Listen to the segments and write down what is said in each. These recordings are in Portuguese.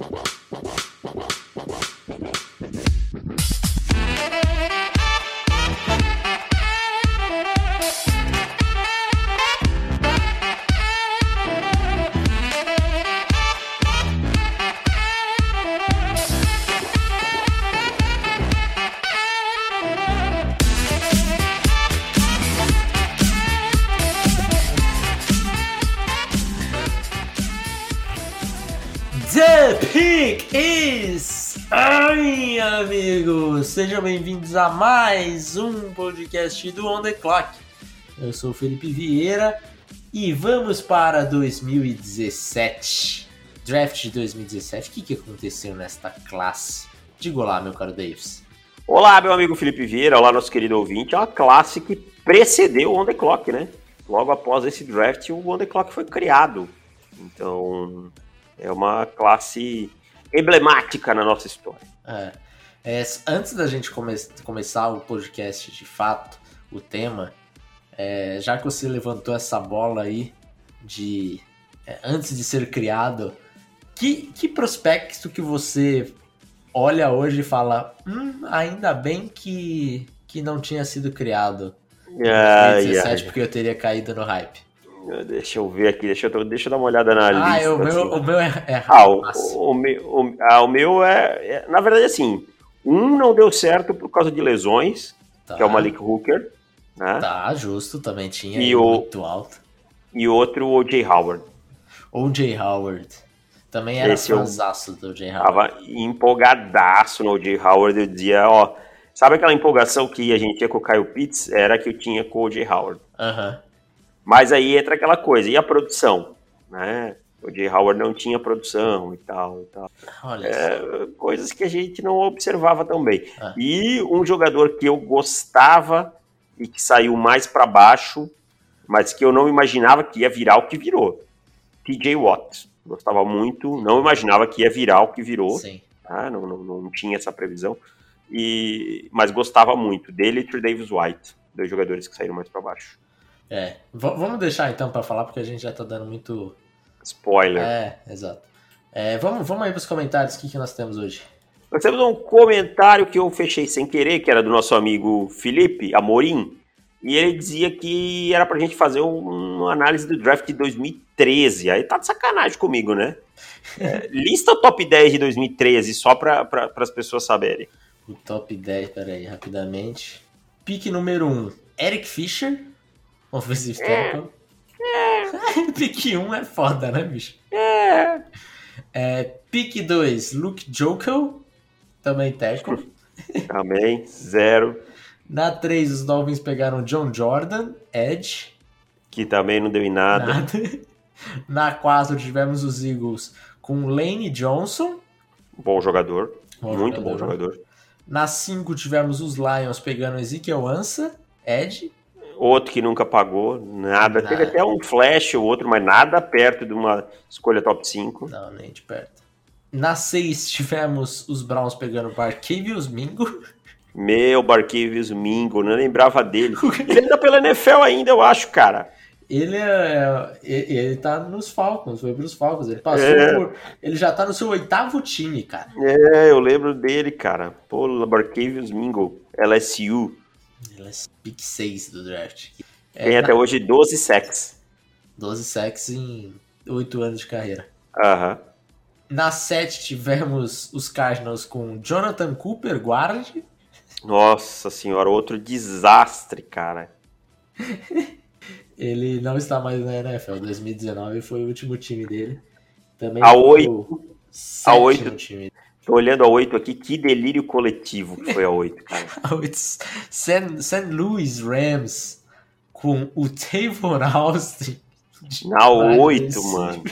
The Sejam bem-vindos a mais um podcast do On The Clock. Eu sou o Felipe Vieira e vamos para 2017. Draft de 2017. O que, que aconteceu nesta classe? Diga lá, meu caro Davis. Olá, meu amigo Felipe Vieira, olá, nosso querido ouvinte. É uma classe que precedeu o On The Clock, né? Logo após esse draft, o On The Clock foi criado. Então, é uma classe emblemática na nossa história. É, é, antes da gente come começar o podcast de fato, o tema, é, já que você levantou essa bola aí de é, antes de ser criado, que, que prospecto que você olha hoje e fala, hum, ainda bem que, que não tinha sido criado em Ah, 2017 yeah. porque eu teria caído no hype. Deixa eu ver aqui, deixa eu, deixa eu dar uma olhada na Ah, lista. é, o, meu, assim. o meu é, é Ah, o, fácil. o, meu, o, ah, o meu é, é- Na verdade, assim, um não deu certo por causa de lesões, Tá, que é o Malik Hooker, né? Tá, justo, também tinha E o- muito alto. E outro, o O.J. Howard. O.J. Howard. Também era Esse fãzaço do O.J. Howard. Tava empolgadaço no O.J. Howard. Eu dizia, ó. Sabe aquela empolgação que a gente tinha com o Kyle Pitts? Era que eu tinha com o O.J. Howard. Aham. Mas aí entra aquela coisa, e a produção? Né? O O.J. Howard não tinha produção e tal e tal. Olha É, coisas que a gente não observava tão bem. Ah. E um jogador que eu gostava e que saiu mais para baixo, mas que eu não imaginava que ia virar o que virou. TJ Watt. Gostava muito, não imaginava que ia virar o que virou. Sim. tá? não, não, não tinha essa previsão. E, mas gostava muito dele e Trey Davis White, dois jogadores que saíram mais para baixo. É. V- vamos deixar então pra falar, porque a gente já tá dando muito. Spoiler. É, exato. É, vamos, vamos aí pros comentários, o que, que nós temos hoje? Nós temos um comentário que eu fechei sem querer, que era do nosso amigo Felipe Amorim, e ele dizia que era pra gente fazer um- uma análise do draft de 2013. Aí tá de sacanagem comigo, né? É, lista o top 10 de 2013, só para pra, as pessoas saberem. O top 10, peraí, rapidamente. Pique número 1, Eric Fischer, offensive tackle. Pique 1 é foda, né, bicho? É, É, pique 2, Luke Jokel, também tackle. também, zero, Na 3, os Dolphins pegaram John Jordan, Edge. que também não deu em nada. Nada. Na 4 tivemos os Eagles com Lane Johnson. Bom jogador, Bom muito bom jogador. jogador. Na 5 tivemos os Lions pegando Ezekiel Ansa, Ed. Outro que nunca pagou, nada. Nada. Teve até um flash ou outro, mas nada perto de uma escolha top 5. Não, nem de perto. Na 6 tivemos os Browns pegando Barkevius Mingo. Meu, Barkevius Mingo, não lembrava dele. Ele anda pela NFL ainda, eu acho, cara. Ele é. Ele tá nos Falcons, foi pros Falcons. Ele passou É. por. Ele já tá no seu oitavo time, cara. É, eu lembro dele, cara. Pô, Barkevius Mingo, LSU. Ele é pick 6 do draft. É, Tem na- até hoje 12 sacks. 12 sacks em 8 anos de carreira. Aham. Na 7 tivemos os Cardinals com Jonathan Cooper, guard. Nossa senhora, outro desastre, cara. Ele não está mais na NFL. 2019 foi o último time dele. Também A foi oito. o sétimo oito. time. Tô olhando a 8 aqui, que delírio coletivo que foi a 8, cara. A oito. St. St. Louis Rams com o Tavon Austin. Na Vai 8, desse- mano.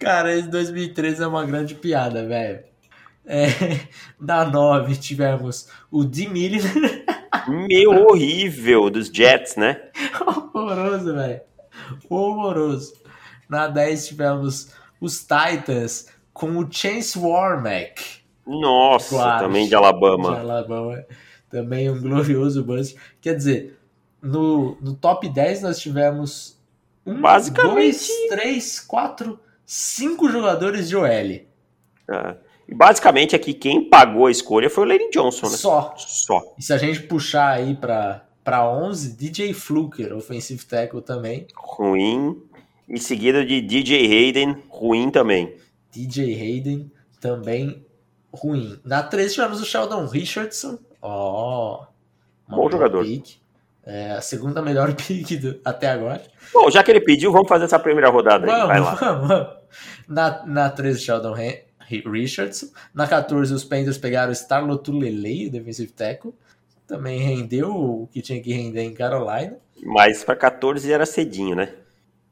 Cara, esse 2013 é uma grande piada, velho. É, na 9 tivemos o D. Miller. Meu, horrível dos Jets, né? Horroroso, velho. Horroroso. Na 10 tivemos os Titans com o Chance Warmack. Nossa, Claro. também de Alabama. De Alabama. Também um glorioso bust. Quer dizer, no, no top 10 nós tivemos um, Basicamente- dois, três, quatro, cinco jogadores de OL. É. E basicamente aqui quem pagou a escolha foi o Lane Johnson, né? Só. Só. E se a gente puxar aí pra, pra 11, DJ Fluker, offensive tackle também. Ruim. Em seguida de DJ Hayden, ruim também. DJ Hayden também ruim. Na 3 tivemos o Sheldon Richardson. Ó, uma Bom jogador. pick. É a segunda melhor pick do- até agora. Bom, já que ele pediu, vamos fazer essa primeira rodada aí. Vai lá. Vamos, vamos, vamos. Na, na 13, Sheldon Hen- Richardson. Na 14, os Panthers pegaram o Starlo Tulele, o defensive tackle. Também rendeu o que tinha que render em Carolina. Mas pra 14 era cedinho, né?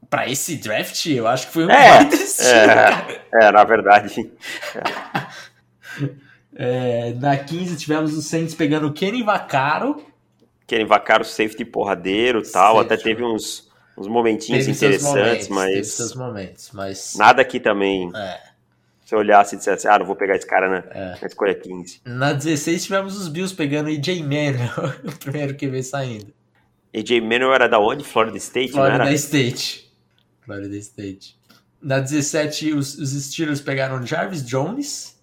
Pra esse draft, eu acho que foi um É, baita estilo, é. cara. É, na verdade. É, na 15 tivemos os Saints pegando o Kenny Vaccaro. Querem vacar o safety porradeiro e tal. Safety. Até teve uns, uns momentinhos Teve interessantes, momentos, mas momentos, mas nada aqui também. é, Se eu olhasse e dissesse, ah, não vou pegar esse cara na, é. na escolha 15. Na 16 tivemos os Bills pegando o EJ Manuel, o primeiro que veio saindo. AJ Manuel era da onde? Florida State, Florida não era? State. Florida State. Na 17, os, os Steelers pegaram Jarvis Jones.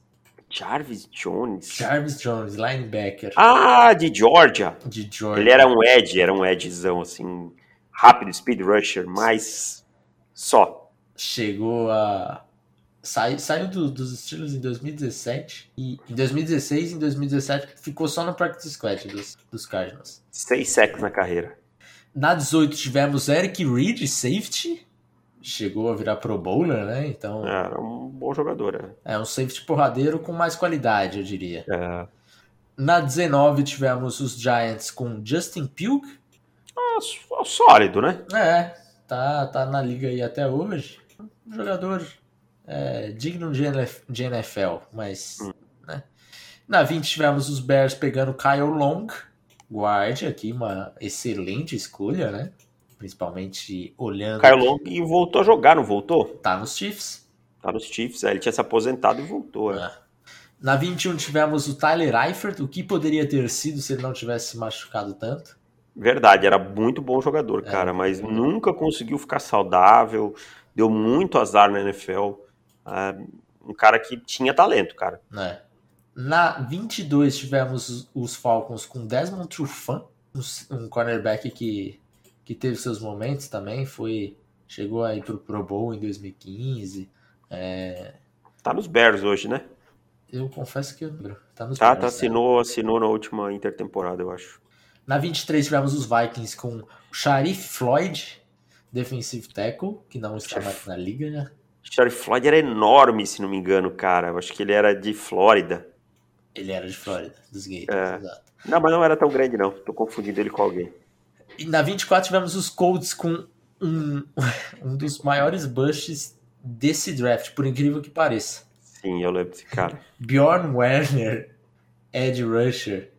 Jarvis Jones. Jarvis Jones, linebacker Ah, de Georgia. de Georgia. Ele era um edge, era um edgezão, assim, rápido, speed rusher, mas só. Chegou a. Sai, saiu do- dos Steelers em 2017. E em 2016 e em 2017 ficou só no practice squad dos, dos Cardinals. Seis sacks na carreira. Na 18 tivemos Eric Reed, safety. Chegou a virar pro bowler, né? Então Era um bom jogador. é. é um safety porradeiro com mais qualidade, eu diria. É. Na 19 tivemos os Giants com Justin Pugh. Ah, só- sólido, né? É, tá, tá na liga aí até hoje. Um jogador é, digno de NF de NFL, mas. Né? Na 20 tivemos os Bears pegando Kyle Long, guarde aqui, uma excelente escolha, né? Principalmente olhando. Kyle Long e voltou a jogar, não voltou? Tá nos Chiefs. Tá nos Chiefs, é, ele tinha se aposentado e voltou. é. É. Na 21 tivemos o Tyler Eifert, o que poderia ter sido se ele não tivesse se machucado tanto. Verdade, era muito bom jogador, cara, mas nunca conseguiu ficar saudável, deu muito azar na NFL. É, um cara que tinha talento, cara. né? Na 22 tivemos os- Falcons com Desmond Trufant, um cornerback que, que teve seus momentos também, foi chegou aí pro Pro Bowl em 2015. É, Tá nos Bears hoje, né? eu confesso que eu lembro. Tá nos Tá, Bears, tá, né? assinou, assinou na última intertemporada, eu acho. Na 23 tivemos os Vikings com o Sharif Floyd, defensive tackle, que não está mais na liga, né? Sharif Floyd era enorme, se não me engano, cara. Eu acho que ele era de Flórida. Ele era de Flórida, dos Gators, É. exato. Não, mas não era tão grande, não. Tô confundindo ele com alguém. E na 24 tivemos os Colts com um, um dos maiores busts desse draft, por incrível que pareça. Sim, eu lembro desse cara. Bjorn Werner, Ed Rusher.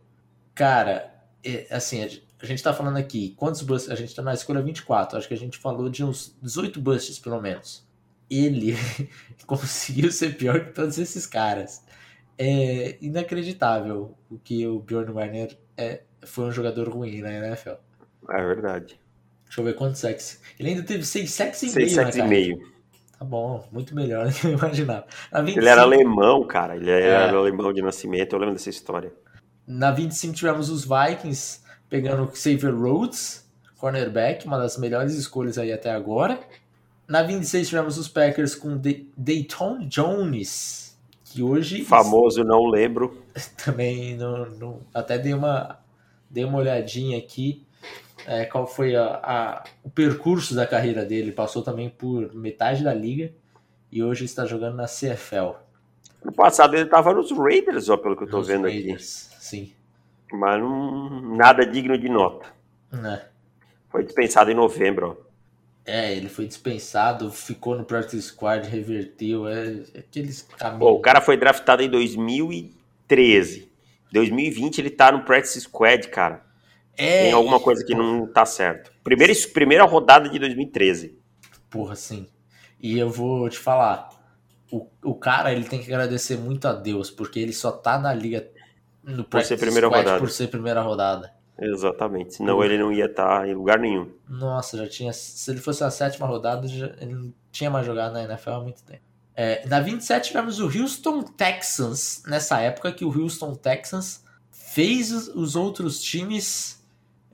Cara, é, assim, a gente- tá falando aqui, quantos busts? A gente tá na escolha 24, acho que a gente falou de uns 18 busts, pelo menos. Ele conseguiu ser pior que todos esses caras. É inacreditável o que o Bjorn Werner é, foi um jogador ruim na NFL. É verdade. Deixa eu ver quantos sacks. Ele ainda teve 6 sacks e Seis meio na sacks e meio. Tá bom, muito melhor do que eu imaginava. Na 25, Ele era alemão, cara. Ele era É. alemão de nascimento. Eu lembro dessa história. Na 25 tivemos os Vikings pegando o Xavier Rhodes, cornerback, uma das melhores escolhas aí até agora. Na 26 tivemos os Packers com De Dayton Jones, que hoje Famoso, não lembro. também no, no- até dei uma dei uma olhadinha aqui é, qual foi a, a- o percurso da carreira dele. Passou também por metade da liga e hoje está jogando na CFL. No passado ele tava nos Raiders, ó, pelo que eu nos vendo aqui. Raiders. Sim. Mas não, nada digno de nota. Né? Foi dispensado em novembro, ó. É, ele foi dispensado, ficou no practice squad, reverteu, é, é aqueles caminhos. Pô, o cara foi draftado em 2013. 2020 ele tá no practice squad, cara. É, Tem alguma coisa que não tá certo. Primeira, primeira rodada de 2013. porra, sim. E eu vou te falar, o, o cara ele tem que agradecer muito a Deus, porque ele só tá na liga no practice ser primeira rodada. por ser primeira rodada. Exatamente. Senão ele não ia estar em lugar nenhum. Nossa, já tinha. Se ele fosse a sétima rodada, já- ele não tinha mais jogado na NFL há muito tempo. É, na 27 tivemos o Houston Texans, nessa época que o Houston Texans fez os outros times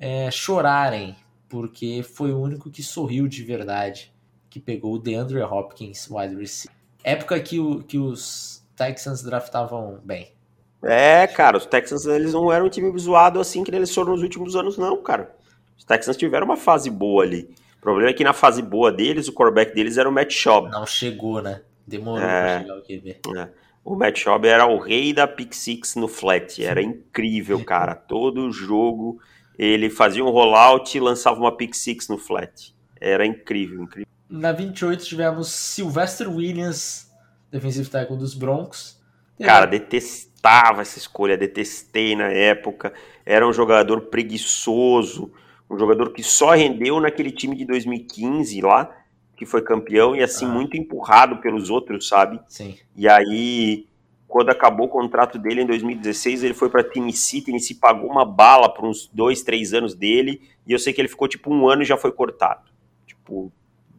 é, chorarem, porque foi o único que sorriu de verdade, que pegou o DeAndre Hopkins, wide receiver. Época que, o, que os Texans draftavam bem. É, cara, os Texans eles não eram um time zoado assim que eles foram nos últimos anos, não, cara. Os Texans tiveram uma fase boa ali. O problema é que na fase boa deles, o quarterback deles era o Matt Schaub. Não chegou, né? Demorou é, pra chegar o QB. É. O Matt Schaub era o rei da pick six no flat. Era incrível, cara. Todo jogo ele fazia um rollout e lançava uma pick six no flat. Era incrível, incrível. Na 28 tivemos Sylvester Williams, defensive tackle dos Broncos. Cara, detestava essa escolha, detestei na época. Era um jogador preguiçoso, um jogador que só rendeu naquele time de 2015 lá, que foi campeão e assim ah. muito empurrado pelos outros, sabe? Sim. E aí, quando acabou o contrato dele em 2016, ele foi para Tennessee, Tennessee pagou uma bala por uns dois, três anos dele, e eu sei que ele ficou tipo um ano e já foi cortado. Tipo,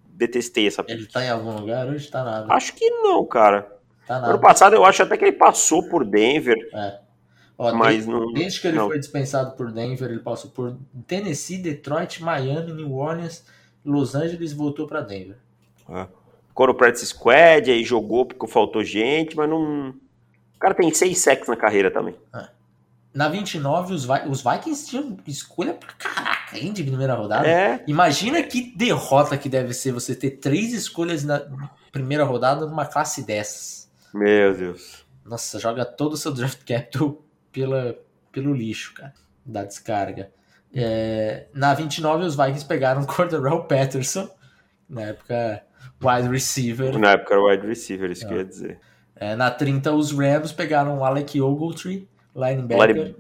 detestei essa Ele tá em algum lugar hoje? Tá nada. Acho que não, cara. Tá nada. Ano passado eu acho até que ele passou por Denver. É. Ó, mas desde, não, desde que ele não. foi dispensado por Denver, ele passou por Tennessee, Detroit, Miami, New Orleans, Los Angeles e voltou para Denver. É. Ficou no practice squad, aí jogou porque faltou gente, mas não. O cara tem seis sacks na carreira também. É. Na 29, os, Vi- os Vikings tinham escolha pra caraca, hein, de primeira rodada. É, Imagina que derrota que deve ser você ter três escolhas na primeira rodada numa classe dessas. meu Deus. Nossa, joga todo o seu draft capital pela, pelo lixo, cara, da descarga. É, na 29, os Vikings pegaram o Cordarrelle Patterson, na época wide receiver. Na época era wide receiver, isso que eu ia dizer. É, na 30, os Rams pegaram o Alec Ogletree, linebacker.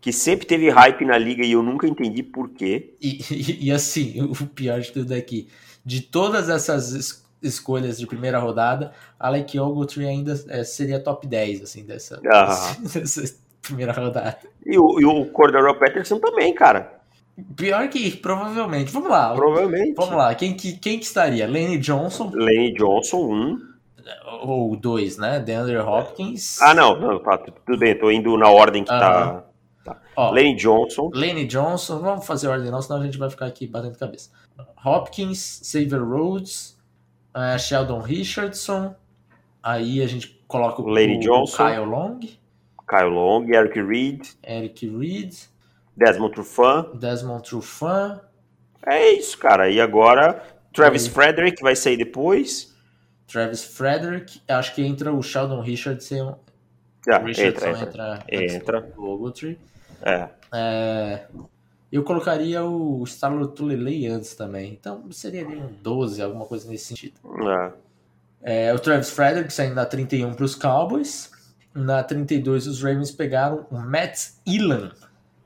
Que sempre teve hype na liga e eu nunca entendi por quê. E, e, e assim, o pior de tudo aqui, de todas essas es- escolhas de primeira rodada, Alec Ogletree ainda é, seria top 10, assim, dessa, Ah. dessa primeira rodada. E o, e o Cordarrelle Patterson também, cara. Pior que provavelmente. Vamos lá. Provavelmente. Vamos lá. Quem que, quem que estaria? Lane Johnson Lane Johnson, um. Ou dois, né? DeAndre Hopkins. Ah, não, não, tá, tudo bem, tô indo na ordem que tá. Ó, Lane Johnson, Lane Johnson. Vamos fazer ordem não, senão a gente vai ficar aqui batendo cabeça. Hopkins, Xavier Rhodes, eh, Sheldon Richardson. Aí a gente coloca o, Lane Johnson. Kyle Long, Kyle Long, Eric Reed, Eric Reed, Desmond Trufant. Desmond Trufant. É isso, cara. E agora, Travis Aí. Frederick vai sair depois. Travis Frederick. Acho que entra o Sheldon Richardson. Já, Richardson Ah, entra, entra. Entra. O Ogletree. É. É, eu colocaria o Starlord Tulele antes também. Então seria ali um 12, alguma coisa nesse sentido. é. É, o Travis Frederick saindo na 31 para os Cowboys. Na 32, os Ravens pegaram o Matt Elam.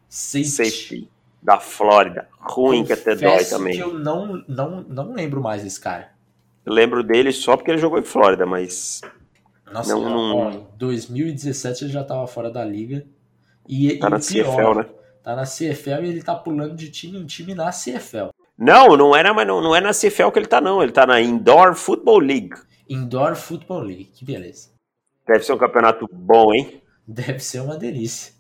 Safety. Safety da Flórida. Ruim que até dói Confesso também. que eu não, não, não lembro mais desse cara. Eu lembro dele só porque ele jogou em Flórida, mas Nossa, Não, não- ó, em 2017 ele já estava fora da liga. E, tá e na pior, CFL, né? Tá na CFL e ele tá pulando de time em time na CFL. Não, não era, mas não, não é na CFL que ele tá, não. Ele tá na Indoor Football League. Indoor Football League, que beleza. Deve ser um campeonato bom, hein? Deve ser uma delícia.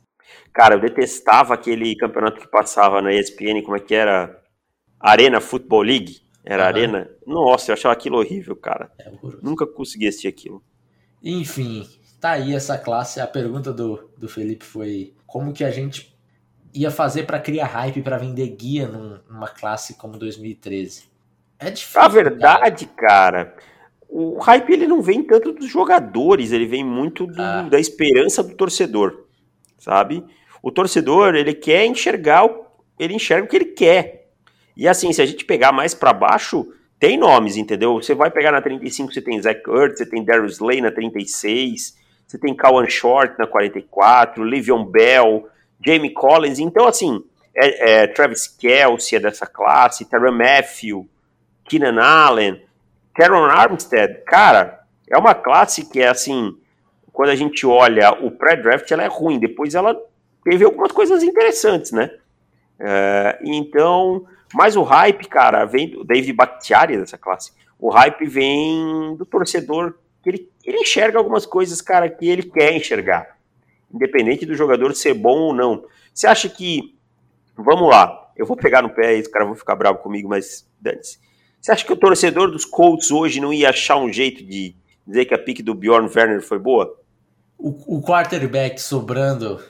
Cara, eu detestava aquele campeonato que passava na ESPN, como é que era? Arena Football League? Era Aham. Arena? Nossa, eu achava aquilo horrível, cara. É horroroso. Nunca consegui assistir aquilo. Enfim, tá aí essa classe. A pergunta do, do Felipe foi como que a gente ia fazer pra criar hype pra vender guia num- numa classe como 2013. É difícil. A verdade, cara, o hype ele não vem tanto dos jogadores, ele vem muito do- Ah. da esperança do torcedor, sabe? O torcedor, ele quer enxergar, o- ele enxerga o que ele quer. E assim, se a gente pegar mais pra baixo, tem nomes, entendeu? Você vai pegar na 35, você tem Zach Ertz, você tem Darius Slay na 36, você tem Cowan Short na 44, Livion Bell, Jamie Collins. Então, assim, é, é, Travis Kelce é dessa classe, Terran Matthew, Keenan Allen, Teron Armstead, cara, é uma classe que é assim, quando a gente olha o pré-draft, ela é ruim, depois ela teve algumas coisas interessantes, né? É, então, mas o hype, cara, vem do David Bakhtiari dessa classe. O hype vem do torcedor que ele, ele enxerga algumas coisas, cara, que ele quer enxergar. Independente do jogador ser bom ou não. Você acha que. Vamos lá, eu vou pegar no pé e os caras vão ficar bravos comigo, mas dane-se. Você acha que o torcedor dos Colts hoje não ia achar um jeito de dizer que a pique do Bjorn Werner foi boa? O, o quarterback sobrando,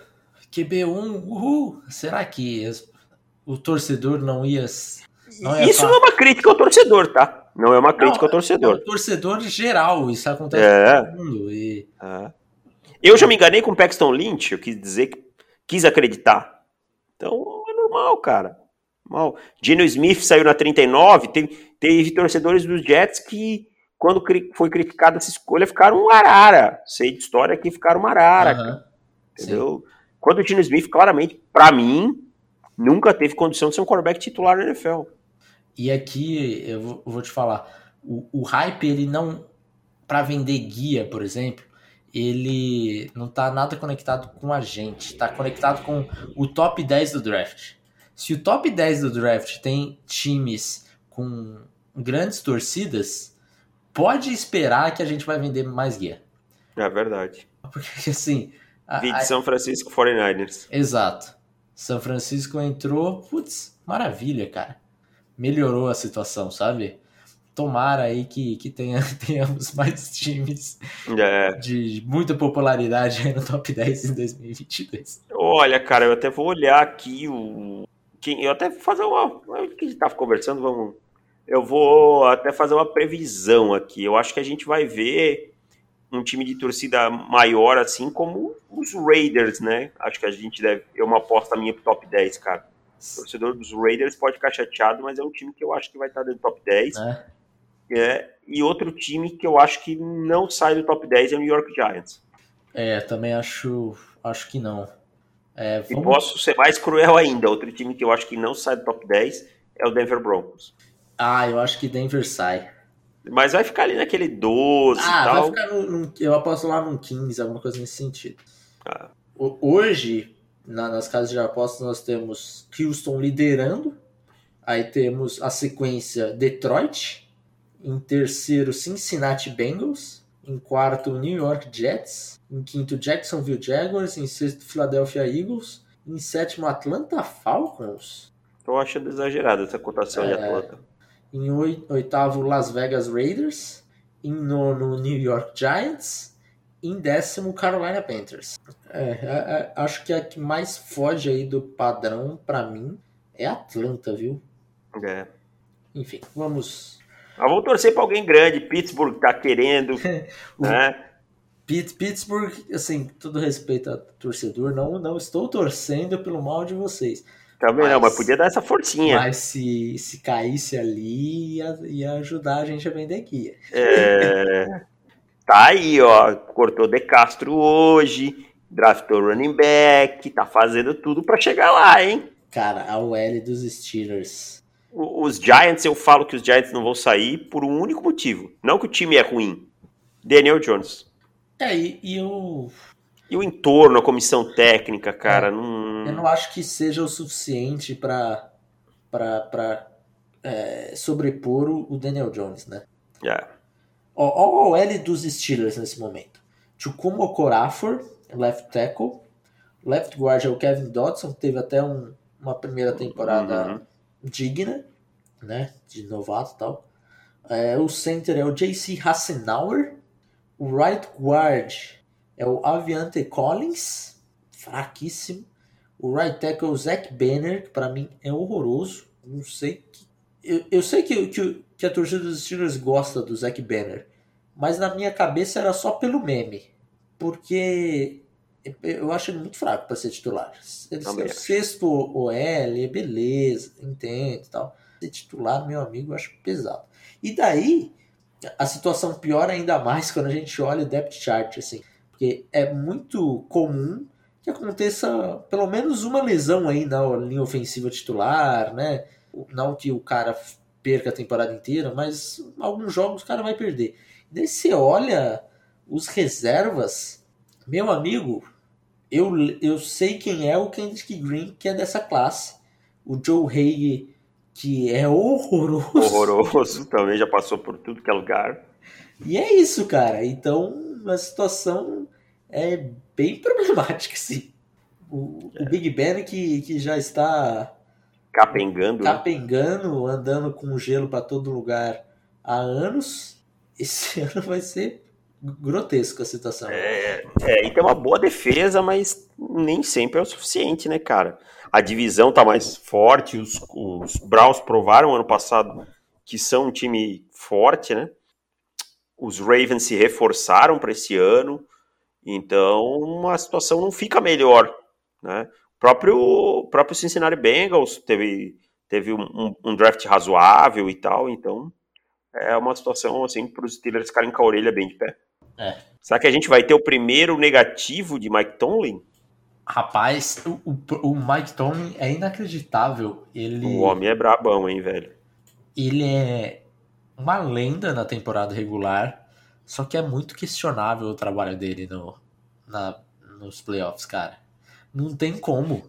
QB1, uhul, será que o torcedor não ia. Não ia Isso falar? não é uma crítica ao torcedor, tá? Não é uma crítica não, ao torcedor. É o torcedor geral, isso acontece é. com todo mundo. E... É. Eu já me enganei com o Paxton Lynch, eu quis dizer que quis acreditar. Então é normal, cara. Normal. Geno Smith saiu na 39, teve, teve torcedores dos Jets que, quando foi criticada essa escolha, ficaram um arara. Sei de história que ficaram uma arara. Uhum. Entendeu? Sim. Quando o Geno Smith, claramente, para mim, nunca teve condição de ser um quarterback titular na NFL. E aqui eu vou te falar, o, o hype ele não para vender guia, por exemplo, ele não tá nada conectado com a gente, tá conectado com o top 10 do draft. Se o top 10 do draft tem times com grandes torcidas, pode esperar que a gente vai vender mais guia. É verdade. Porque assim. Vídeo São Francisco 49ers. Exato. São Francisco entrou, putz, maravilha, cara. Melhorou a situação, sabe? Tomara aí que, que tenha, tenhamos mais times é. de muita popularidade aí no top 10 em 2022. Olha, cara, eu até vou olhar aqui o. Eu até vou fazer uma. O que a gente tava conversando, vamos. Eu vou até fazer uma previsão aqui. Eu acho que a gente vai ver um time de torcida maior, assim como os Raiders, né? Acho que a gente deve. É uma aposta minha pro top 10, cara. O torcedor dos Raiders pode ficar chateado, mas é um time que eu acho que vai estar dentro do top 10. É. É, e outro time que eu acho que não sai do top 10 é o New York Giants. É, também acho, acho que não. É, vamos... E posso ser mais cruel ainda. Outro time que eu acho que não sai do top 10 é o Denver Broncos. Ah, eu acho que Denver sai. Mas vai ficar ali naquele 12 ah, e tal. Vai ficar no, no, eu aposto lá no 15, alguma coisa nesse sentido. Ah. Hoje, na, nas casas de apostas, nós temos Houston liderando. Aí temos a sequência Detroit. Em terceiro, Cincinnati Bengals. Em quarto, New York Jets. Em quinto, Jacksonville Jaguars. Em sexto, Philadelphia Eagles. Em sétimo, Atlanta Falcons. Tô achando exagerada essa cotação é, de Atlanta. Em oitavo, Las Vegas Raiders. Em nono, New York Giants. Em décimo, Carolina Panthers. É, é, é, acho que a que mais foge aí do padrão, para mim, é Atlanta, viu? É. Enfim, vamos. Mas vamos torcer para alguém grande. Pittsburgh tá querendo. né? Pittsburgh, assim, todo respeito a torcedor, não, não estou torcendo pelo mal de vocês. Também mas, não, mas podia dar essa forcinha. Mas se, se caísse ali, ia, ia ajudar a gente a vender guia. É, tá aí, ó. Cortou De Castro hoje, draftou running back, tá fazendo tudo para chegar lá, hein? Cara, a OL dos Steelers. Os Giants, eu falo que os Giants não vão sair por um único motivo. Não que o time é ruim. Daniel Jones. É, e, e eu e o entorno, a comissão técnica, cara, é, não... Eu não acho que seja o suficiente para para é, sobrepor o Daniel Jones, né? É. Ó, o L dos Steelers nesse momento. Chukwuma Okorafor, left tackle. Left guard é o Kevin Dodson, que teve até um, uma primeira temporada uhum. digna, né? De novato e tal. É, o center é o JC Hassenauer. O right guard é o Aviante Collins, fraquíssimo. O right tackle é o Zach Banner, que para mim é horroroso. Não sei que. Eu, eu sei que, que, que a torcida dos Steelers gosta do Zach Banner, mas na minha cabeça era só pelo meme. Porque eu acho ele muito fraco para ser titular. Ele é o sexto OL, beleza, entendo e tal. Ser titular, meu amigo, eu acho pesado. E daí, a situação piora ainda mais quando a gente olha o depth chart, assim. Porque é muito comum que aconteça pelo menos uma lesão aí na linha ofensiva titular, né? Não que o cara perca a temporada inteira, mas alguns jogos o cara vai perder. Daí você olha os reservas, meu amigo, eu, eu sei quem é o Kendrick Green, que é dessa classe. O Joe Haig, que é horroroso. Horroroso, também já passou por tudo que é lugar. E é isso, cara. Então a situação é bem problemática, sim. O, o Big Ben que, que já está capengando, né? capengando, né? andando com gelo para todo lugar há anos. Esse ano vai ser grotesco a situação. É, é, e tem uma boa defesa, mas nem sempre é o suficiente, né, cara? A divisão tá mais forte, os, os Browns provaram ano passado que são um time forte, né? Os Ravens se reforçaram para esse ano, então a situação não fica melhor, né? O próprio, próprio Cincinnati Bengals teve, teve um, um draft razoável e tal, então é uma situação assim para os Steelers ficarem com a orelha bem de pé. É. Será que a gente vai ter o primeiro negativo de Mike Tomlin? Rapaz, o, o, o Mike Tomlin é inacreditável. Ele... O homem é brabão, hein, velho? Ele é uma lenda na temporada regular, só que é muito questionável o trabalho dele no, na, nos playoffs, cara. Não tem como.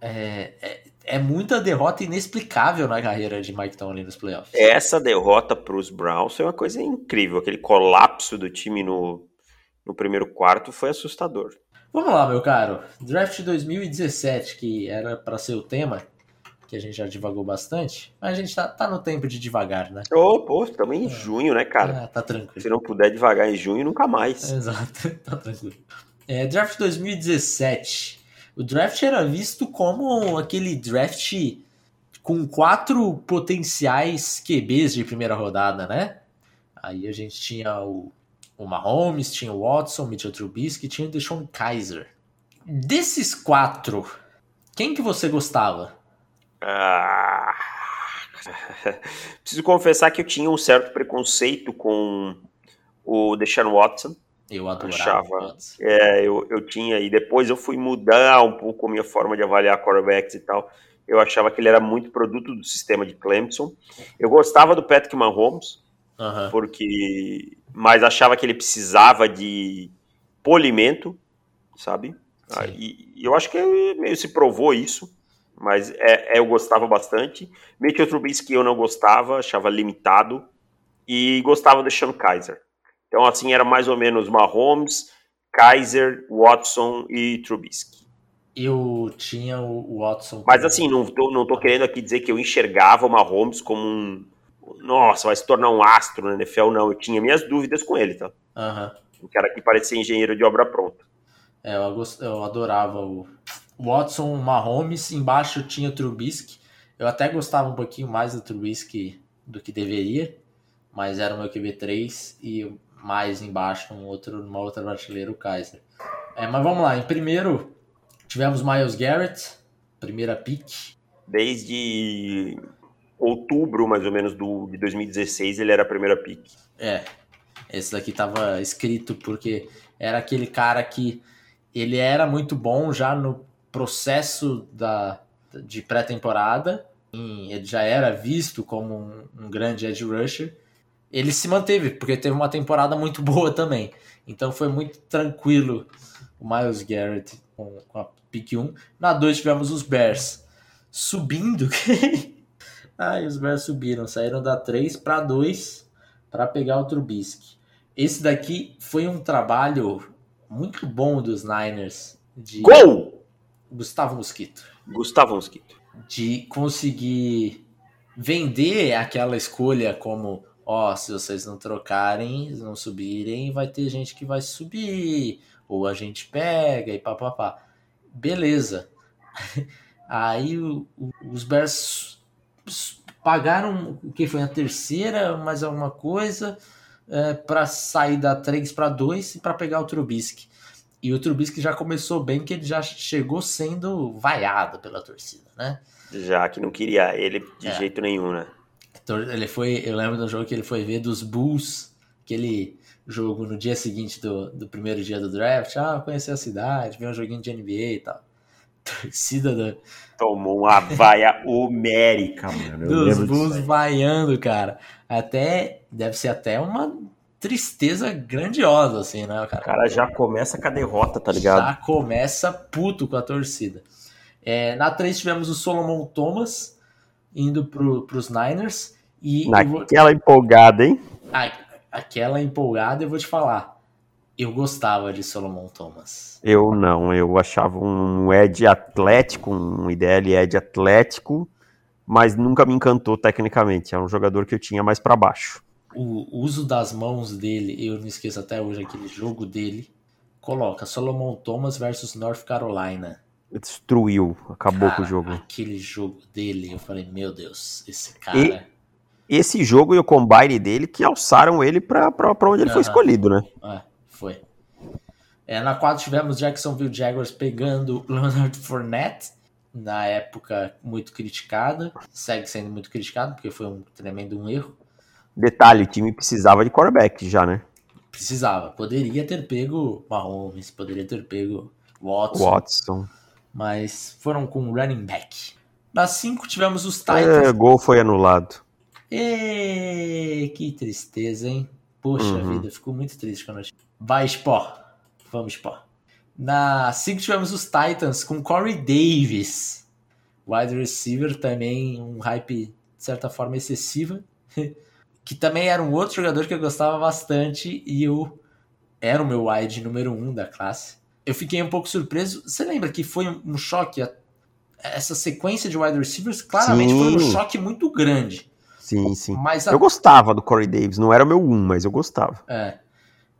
É, é, é, muita derrota inexplicável na carreira de Mike Tomlin nos playoffs. Essa derrota para os Browns foi uma coisa incrível. Aquele colapso do time no, no primeiro quarto foi assustador. Vamos lá, meu caro. Draft 2017, que era para ser o tema, que a gente já divagou bastante, mas a gente tá, tá no tempo de devagar, né? Ô, oh, pô, estamos em é. junho, né, cara? Ah, tá tranquilo. Se não puder devagar em junho, nunca mais. Exato, tá tranquilo. É, draft 2017. O draft era visto como aquele draft com quatro potenciais QBs de primeira rodada, né? Aí a gente tinha o, o Mahomes, tinha o Watson, Mitchell Trubisky, tinha o Deshaun Kaiser. Desses quatro, quem que você gostava? Ah, preciso confessar que eu tinha um certo preconceito com o Deshaun Watson. Eu adorava. Achava, é, eu, eu tinha, e depois eu fui mudar um pouco a minha forma de avaliar quarterbacks e tal. Eu achava que ele era muito produto do sistema de Clemson. Eu gostava do Patrick Mahomes, uhum. porque, mas achava que ele precisava de polimento, sabe? Ah, e, e, eu acho que meio se provou isso mas é, é, eu gostava bastante. Mitchell Trubisky eu não gostava, achava limitado, e gostava do Sean Kaiser. Então, assim, era mais ou menos Mahomes, Kaiser, Watson e Trubisky. Eu tinha o Watson. Mas, assim, não tô, não tô querendo aqui dizer que eu enxergava o Mahomes como um. Nossa, vai se tornar um astro na NFL, não. Eu tinha minhas dúvidas com ele, tá? Uhum. O cara que parecia engenheiro de obra pronta. É, eu, eu adorava o, Watson, Mahomes, embaixo tinha o Trubisky. Eu até gostava um pouquinho mais do Trubisky do que deveria, mas era o meu QB3 e mais embaixo, um outro, numa outra prateleira, o Kaiser. É, mas vamos lá, em primeiro tivemos Miles Garrett, primeira pick. Desde outubro, mais ou menos, do, de 2016, ele era a primeira pick. É, esse daqui tava escrito porque era aquele cara que ele era muito bom já no processo da, de pré-temporada, ele já era visto como um, um, grande edge rusher, ele se manteve, porque teve uma temporada muito boa também. Então foi muito tranquilo o Miles Garrett com, com a pick 1. Na 2 tivemos os Bears subindo. Ai, os Bears subiram, saíram da 3 para 2 para pegar o Trubisky. Esse daqui foi um trabalho muito bom dos Niners. De... Gol! Gustavo Mosquito. Gustavo Mosquito. De conseguir vender aquela escolha como, ó, oh, se vocês não trocarem, não subirem, vai ter gente que vai subir, ou a gente pega e papapá. Beleza. Aí o, o, os Bears pagaram o que foi a terceira, mais alguma coisa, é, para sair da 3 para 2 e para pegar o Trubisky. E o Trubisky já começou bem, que ele já chegou sendo vaiado pela torcida, né? Já que não queria ele de é. jeito nenhum, né? Ele foi, eu lembro do jogo que ele foi ver dos Bulls, aquele jogo no dia seguinte do, do primeiro dia do draft. Ah, conhecer a cidade, ver um joguinho de NBA e tal. Torcida do... Tomou uma vaia homérica, mano. Eu dos Bulls vaiando, cara. Até, deve ser até uma tristeza grandiosa, assim, né, cara? O cara já começa com a derrota, tá ligado? Já começa puto com a torcida. É, na 3 tivemos o Solomon Thomas indo pro, pros Niners. E Naquela empolgada, hein? Ai, aquela empolgada, eu vou te falar. Eu gostava de Solomon Thomas. Eu não, eu achava um Ed atlético, um IDL Ed atlético, mas nunca me encantou tecnicamente. É um jogador que eu tinha mais para baixo. O uso das mãos dele, eu não esqueço até hoje aquele jogo dele. Coloca Solomon Thomas versus North Carolina. Destruiu, acabou Cara, com o jogo. Aquele jogo dele, eu falei, meu Deus, esse cara. E esse jogo e o combine dele que alçaram ele pra, pra, pra onde ele foi escolhido, né? É, foi. É, na 4 tivemos Jacksonville Jaguars pegando Leonard Fournette, na época muito criticada, segue sendo muito criticado, porque foi um tremendo um erro. Detalhe, o time precisava de quarterback já, né? Precisava, poderia ter pego Mahomes, poderia ter pego Watson, Watson. mas foram com running back. Na 5 tivemos os É, Titans. gol foi anulado. Ê, que tristeza, hein? Poxa Uhum. vida, ficou muito triste quando eu... Vai, Spó. Vamos, Spó. Na 5 tivemos os Titans com Corey Davis. Wide receiver também, um hype de certa forma excessiva. que também era um outro jogador que eu gostava bastante e eu era o meu wide número 1 um da classe. Eu fiquei um pouco surpreso. Você lembra que foi um choque? Essa sequência de wide receivers claramente foi um Sim. choque muito grande. Sim, sim. Mas a Eu gostava do Corey Davis, não era o meu um, mas eu gostava. É.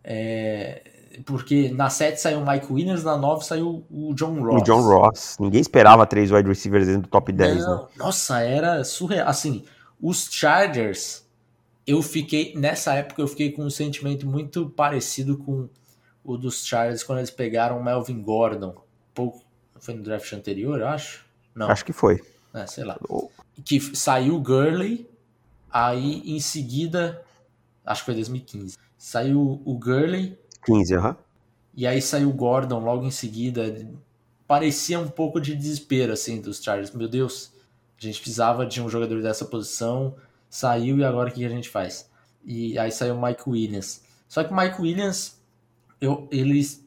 É, porque na 7 saiu o Mike Williams, na 9 saiu o John Ross. O John Ross. Ninguém esperava três wide receivers dentro do top 10, né? Não, Nossa, era surreal. Assim, os Chargers, eu fiquei. Nessa época eu fiquei com um sentimento muito parecido com o dos Chargers quando eles pegaram o Melvin Gordon. Pouco, foi no draft anterior, eu acho? Não, Acho que foi. é, sei lá. Que saiu o Gurley, aí em seguida. Acho que foi 2015. Saiu o Gurley, 15, aham. E aí saiu o Gordon logo em seguida. Parecia um pouco de desespero, assim, dos Chargers. Meu Deus, a gente precisava de um jogador dessa posição. Saiu e agora o que a gente faz? E aí saiu o Mike Williams. Só que o Mike Williams, eu, eles.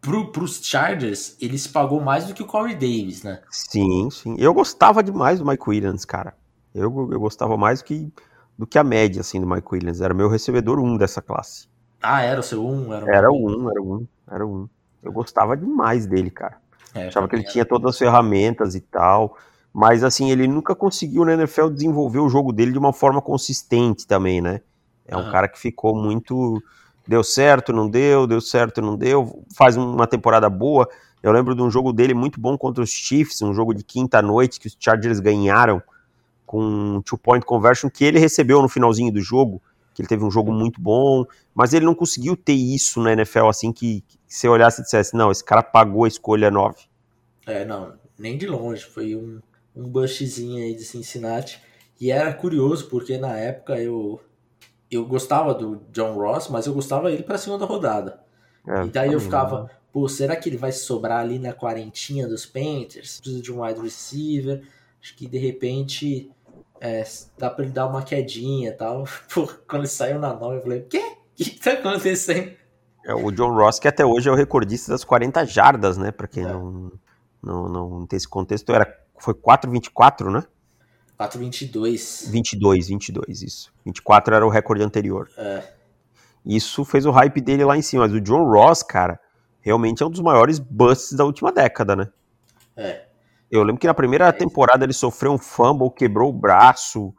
Pro, pros Chargers, ele se pagou mais do que o Corey Davis, né? Sim, sim. Eu gostava demais do Mike Williams, cara. Eu, eu gostava mais do que, do que a média, assim, do Mike Williams. Era meu recebedor um dessa classe. Ah, era o seu um? Era o, Era o um, era o um, era o um. Eu gostava demais dele, cara. É, Achava que ele também tinha todas as ferramentas e tal. Mas, assim, ele nunca conseguiu na NFL desenvolver o jogo dele de uma forma consistente também, né? É um Aham. cara que ficou muito. Deu certo, não deu, deu certo, não deu. Faz uma temporada boa. Eu lembro de um jogo dele muito bom contra os Chiefs, um jogo de quinta noite que os Chargers ganharam com um two-point conversion que ele recebeu no finalzinho do jogo. Que ele teve um jogo muito bom, mas ele não conseguiu ter isso na NFL assim que, que você olhasse e dissesse: não, esse cara pagou a escolha 9. É, não, nem de longe. Foi um, um bushzinho aí de Cincinnati. E era curioso, porque na época eu, eu gostava do John Ross, mas eu gostava ele pra segunda rodada. É, e daí eu ficava, né? pô, será que ele vai sobrar ali na quarentinha dos Panthers? Precisa de um wide receiver. Acho que de repente é, dá pra ele dar uma quedinha e tal. Pô, quando ele saiu na 9, eu falei, o quê? O que que tá acontecendo? É o John Ross, que até hoje é o recordista das 40 jardas, né? Pra quem É. não, não, não tem esse contexto, era, foi 4,24, né? 4,22. 22, 22, isso. 24 era o recorde anterior. É, Isso fez o hype dele lá em cima. Mas o John Ross, cara, realmente é um dos maiores busts da última década, né? é. Eu lembro que na primeira temporada ele sofreu um fumble, quebrou o braço.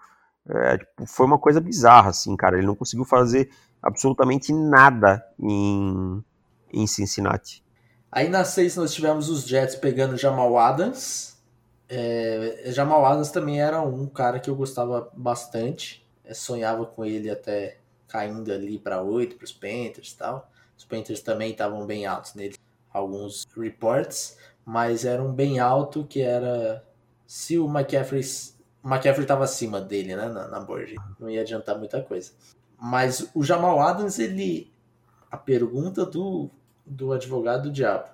É, tipo, foi uma coisa bizarra, assim, cara. Ele não conseguiu fazer absolutamente nada em, em Cincinnati. Aí na 6 nós tivemos os Jets pegando Jamal Adams. É, Jamal Adams também era um cara que eu gostava bastante. É, sonhava com ele até caindo ali para 8 para os Panthers e tal. Os Panthers também estavam bem altos nele. Alguns reports, mas era um bem alto que era. Se o McCaffrey. McCaffrey estava acima dele, né? Na, na board. Não ia adiantar muita coisa. Mas o Jamal Adams, ele. A pergunta do, do advogado do diabo.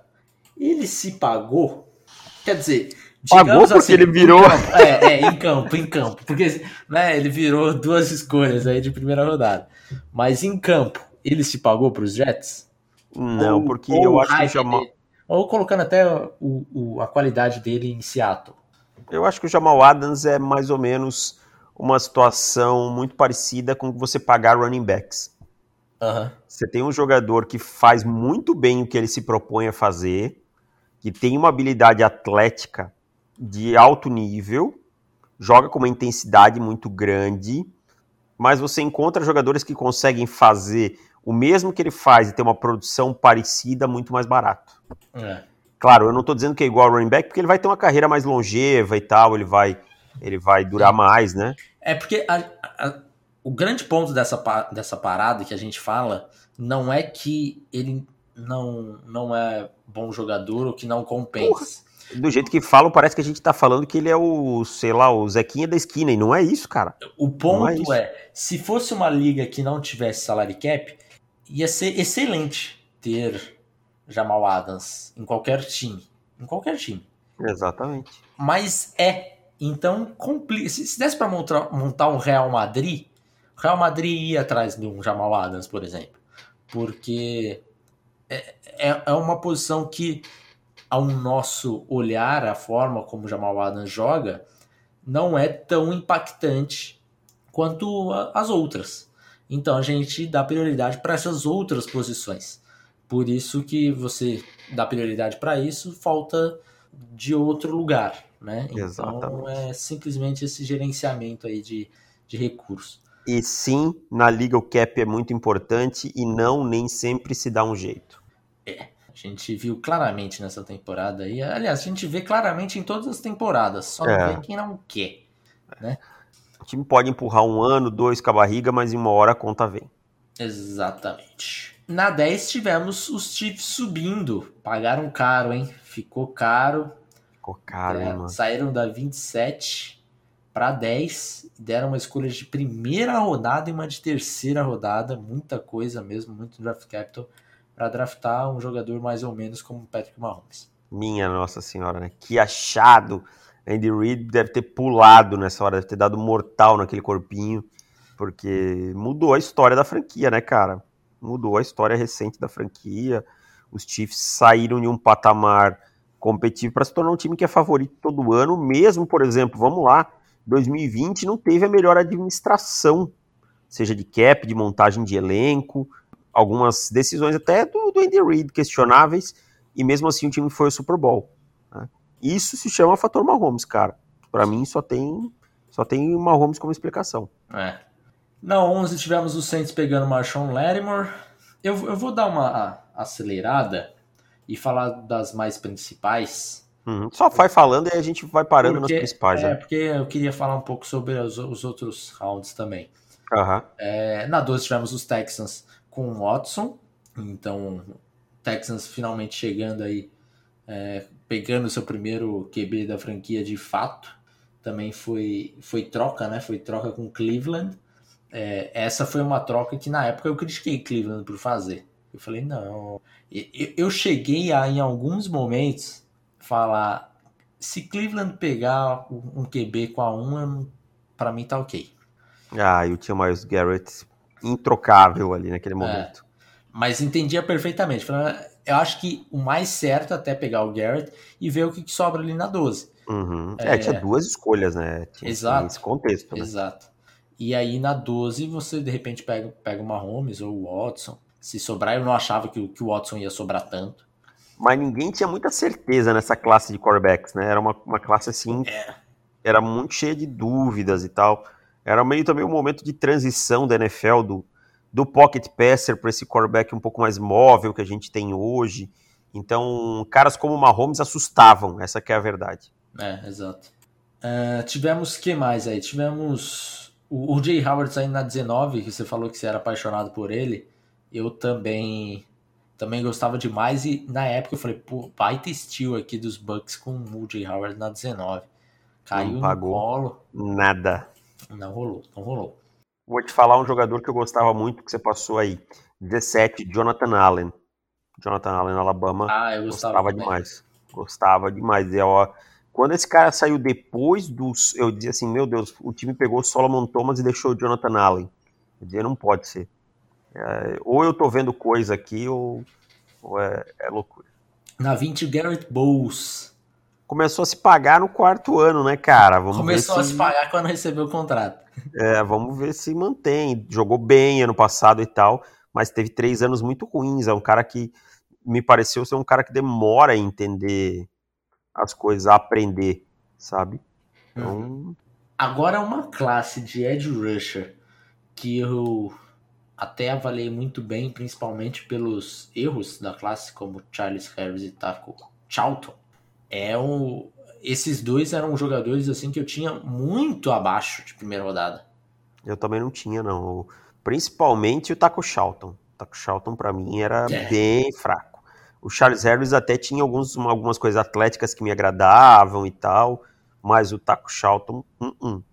Ele se pagou? Quer dizer, Pagou porque assim, ele virou- campo. É, é, em campo, em campo. Porque né, ele virou duas escolhas aí de primeira rodada. Mas em campo, ele se pagou para os Jets? Não, Ou- porque ou eu acho que o Jamal, dele- Ou colocando até o, o- a qualidade dele em Seattle. eu acho que o Jamal Adams é mais ou menos uma situação muito parecida com você pagar running backs. Aham. Você tem um jogador que faz muito bem o que ele se propõe a fazer, que tem uma habilidade atlética de alto nível, joga com uma intensidade muito grande, mas você encontra jogadores que conseguem fazer o mesmo que ele faz e ter uma produção parecida muito mais barato. É. Claro, eu não estou dizendo que é igual ao running back, porque ele vai ter uma carreira mais longeva e tal, ele vai, ele vai durar mais, né? É porque a- a- o grande ponto dessa, dessa parada que a gente fala não é que ele não, não é bom jogador ou que não compensa. Do jeito que falam, parece que a gente tá falando que ele é o, sei lá, o Zequinha da esquina, e não é isso, cara. O ponto é é, se fosse uma liga que não tivesse salary cap, ia ser excelente ter Jamal Adams em qualquer time. Em qualquer time. Exatamente. Mas é. Então, compli- se, se desse para montar, montar um Real Madrid, o Real Madrid ia atrás de um Jamal Adams, por exemplo. Porque é, é, é uma posição que, ao nosso olhar, a forma como o Jamal Adams joga, não é tão impactante quanto as outras. Então a gente dá prioridade para essas outras posições. Por isso que você dá prioridade para isso, falta de outro lugar, né? Então é simplesmente esse gerenciamento aí de, de recursos. E sim, na liga o cap é muito importante e não nem sempre se dá um jeito. A gente viu claramente nessa temporada aí. Aliás, a gente vê claramente em todas as temporadas. Só É. não vê quem não quer. O time pode empurrar um ano, dois com a barriga, mas em uma hora a conta vem. Exatamente. Na 10 tivemos os Chiefs subindo. Pagaram caro, hein? Ficou caro. Ficou caro, É, hein, mano? saíram da 27 para 10. Deram uma escolha de primeira rodada e uma de terceira rodada. Muita coisa mesmo, muito draft capital. Para draftar um jogador mais ou menos como Patrick Mahomes. Minha Nossa Senhora, né? Que achado. Andy Reid deve ter pulado nessa hora, deve ter dado mortal naquele corpinho, porque mudou a história da franquia, né, cara? Mudou a história recente da franquia. Os Chiefs saíram de um patamar competitivo para se tornar um time que é favorito todo ano, mesmo, por exemplo, vamos lá, 2020 não teve a melhor administração, seja de cap, de montagem de elenco, algumas decisões até do, do Andy Reid questionáveis, e mesmo assim o time foi ao Super Bowl. né? Isso se chama fator Mahomes, cara. Pra mim só tem só tem Mahomes como explicação. É. Na 11 tivemos os Saints pegando Marshawn Lattimore. Eu, eu vou dar uma acelerada e falar das mais principais. Uhum. Só vai falando e a gente vai parando Porque- nos principais. É, né? porque eu queria falar um pouco sobre os, os outros rounds também. Aham. É, na 12 tivemos os Texans com o Watson. Então, Texans finalmente chegando aí, é, pegando o seu primeiro QB da franquia de fato. Também foi, foi troca, né? Foi troca com Cleveland. É, essa foi uma troca que na época eu critiquei Cleveland por fazer. Eu falei, não. Eu, eu cheguei a, em alguns momentos, falar: se Cleveland pegar um QB com a 1, para mim tá ok. Ah, e o tio Miles Garrett introcável ali naquele momento. Mas entendia perfeitamente. Falei, Eu acho que o mais certo é até pegar o Garrett e ver o que, sobra ali na 12. Uhum. É, É. tinha duas escolhas, né? Tinha Exato. contexto. Né? Exato. E aí na 12 você de repente pega, pega o Mahomes ou o Watson. Se sobrar, eu não achava que, que o Watson ia sobrar tanto. Mas ninguém tinha muita certeza nessa classe de quarterbacks, né? Era uma, uma classe assim, era muito cheia de dúvidas e tal. Era meio também um momento de transição da NFL do, do pocket passer para esse quarterback um pouco mais móvel que a gente tem hoje. Então, caras como o Mahomes assustavam, essa que é a verdade. É, exato. Ah, tivemos que mais aí? Tivemos o, o Jay Howard saindo na 19, que você falou que você era apaixonado por ele. Eu também também gostava demais e na época eu falei, pô, baita steal aqui dos Bucks com o Jay Howard na 19. Caiu Não no pagou. colo, Nada. não rolou, não rolou. Vou te falar um jogador que eu gostava muito que você passou aí. 17, Jonathan Allen. Jonathan Allen, Alabama. Ah, eu gostava, Gostava demais. Gostava demais. E, ó, quando esse cara saiu depois dos. Eu dizia assim: meu Deus, o time pegou o Solomon Thomas e deixou o Jonathan Allen. Eu dizia: não pode ser. É, ou eu tô vendo coisa aqui, ou, ou é, é loucura. Na 20, Garrett Bowles. Começou a se pagar no quarto ano, né, cara? Vamos Começou ver a se pagar quando recebeu o contrato. É, vamos ver se mantém. Jogou bem ano passado e tal, mas teve três anos muito ruins. É um cara que me pareceu ser um cara que demora a entender as coisas, a aprender, sabe? Então. Uhum. Agora, uma classe de Edge Rusher que eu até avaliei muito bem, principalmente pelos erros da classe, como Charles Harris e Taco Charlton. É um, esses dois eram jogadores assim que eu tinha muito abaixo de primeira rodada. Eu também não tinha, não. Principalmente o Taco Charlton. O Taco Charlton, para mim, era é. bem fraco. O Charles Harris até tinha alguns, algumas coisas atléticas que me agradavam e tal, mas o Taco Charlton, uh -uh.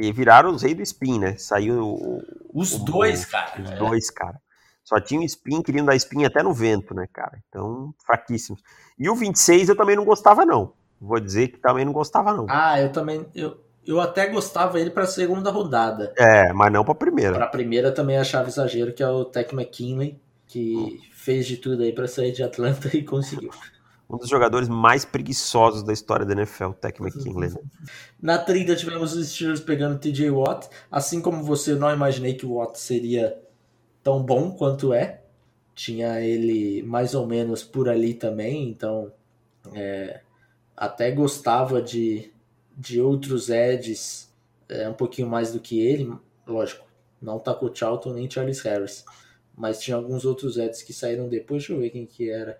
E viraram os reis do spin, né? Saiu o, os o, dois, o, cara. Os é. dois, cara. Só tinha o spin, queriam dar spin até no vento, né, cara? Então, fraquíssimos. E o 26 eu também não gostava, não. Vou dizer que também não gostava, não. Ah, eu também. Eu, eu até gostava ele para a segunda rodada. É, mas não para a primeira. Para a primeira também achava exagero, que é o Tech McKinley, que hum. fez de tudo aí para sair de Atlanta e conseguiu um dos jogadores mais preguiçosos da história da NFL, Tech McKinley. Na 30 tivemos os Steelers pegando TJ Watt. Assim como você, não imaginei que o Watt seria tão bom quanto é. Tinha ele mais ou menos por ali também, então é, até gostava de, de outros Eds é, um pouquinho mais do que ele. Lógico, não Taco Charlton nem Charles Harris. Mas tinha alguns outros Eds que saíram depois. Deixa eu ver quem que era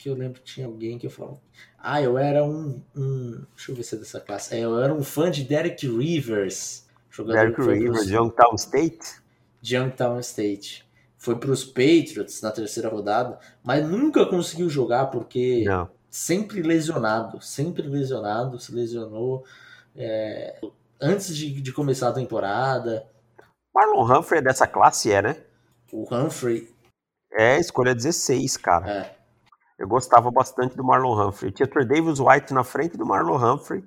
que eu lembro que tinha alguém que eu falava. Ah, eu era um, um. Deixa eu ver se é dessa classe. É, eu era um fã de Derek Rivers. Jogador Derek Rivers, de Youngtown State? Youngtown State. Foi para os Patriots na terceira rodada, mas nunca conseguiu jogar porque Não. sempre lesionado. Sempre lesionado, se lesionou é, antes de, de começar a temporada. Marlon Humphrey é dessa classe, é, né? O Humphrey. É, escolha 16, cara. É. Eu gostava bastante do Marlon Humphrey. Tinha Trey Davis White na frente do Marlon Humphrey,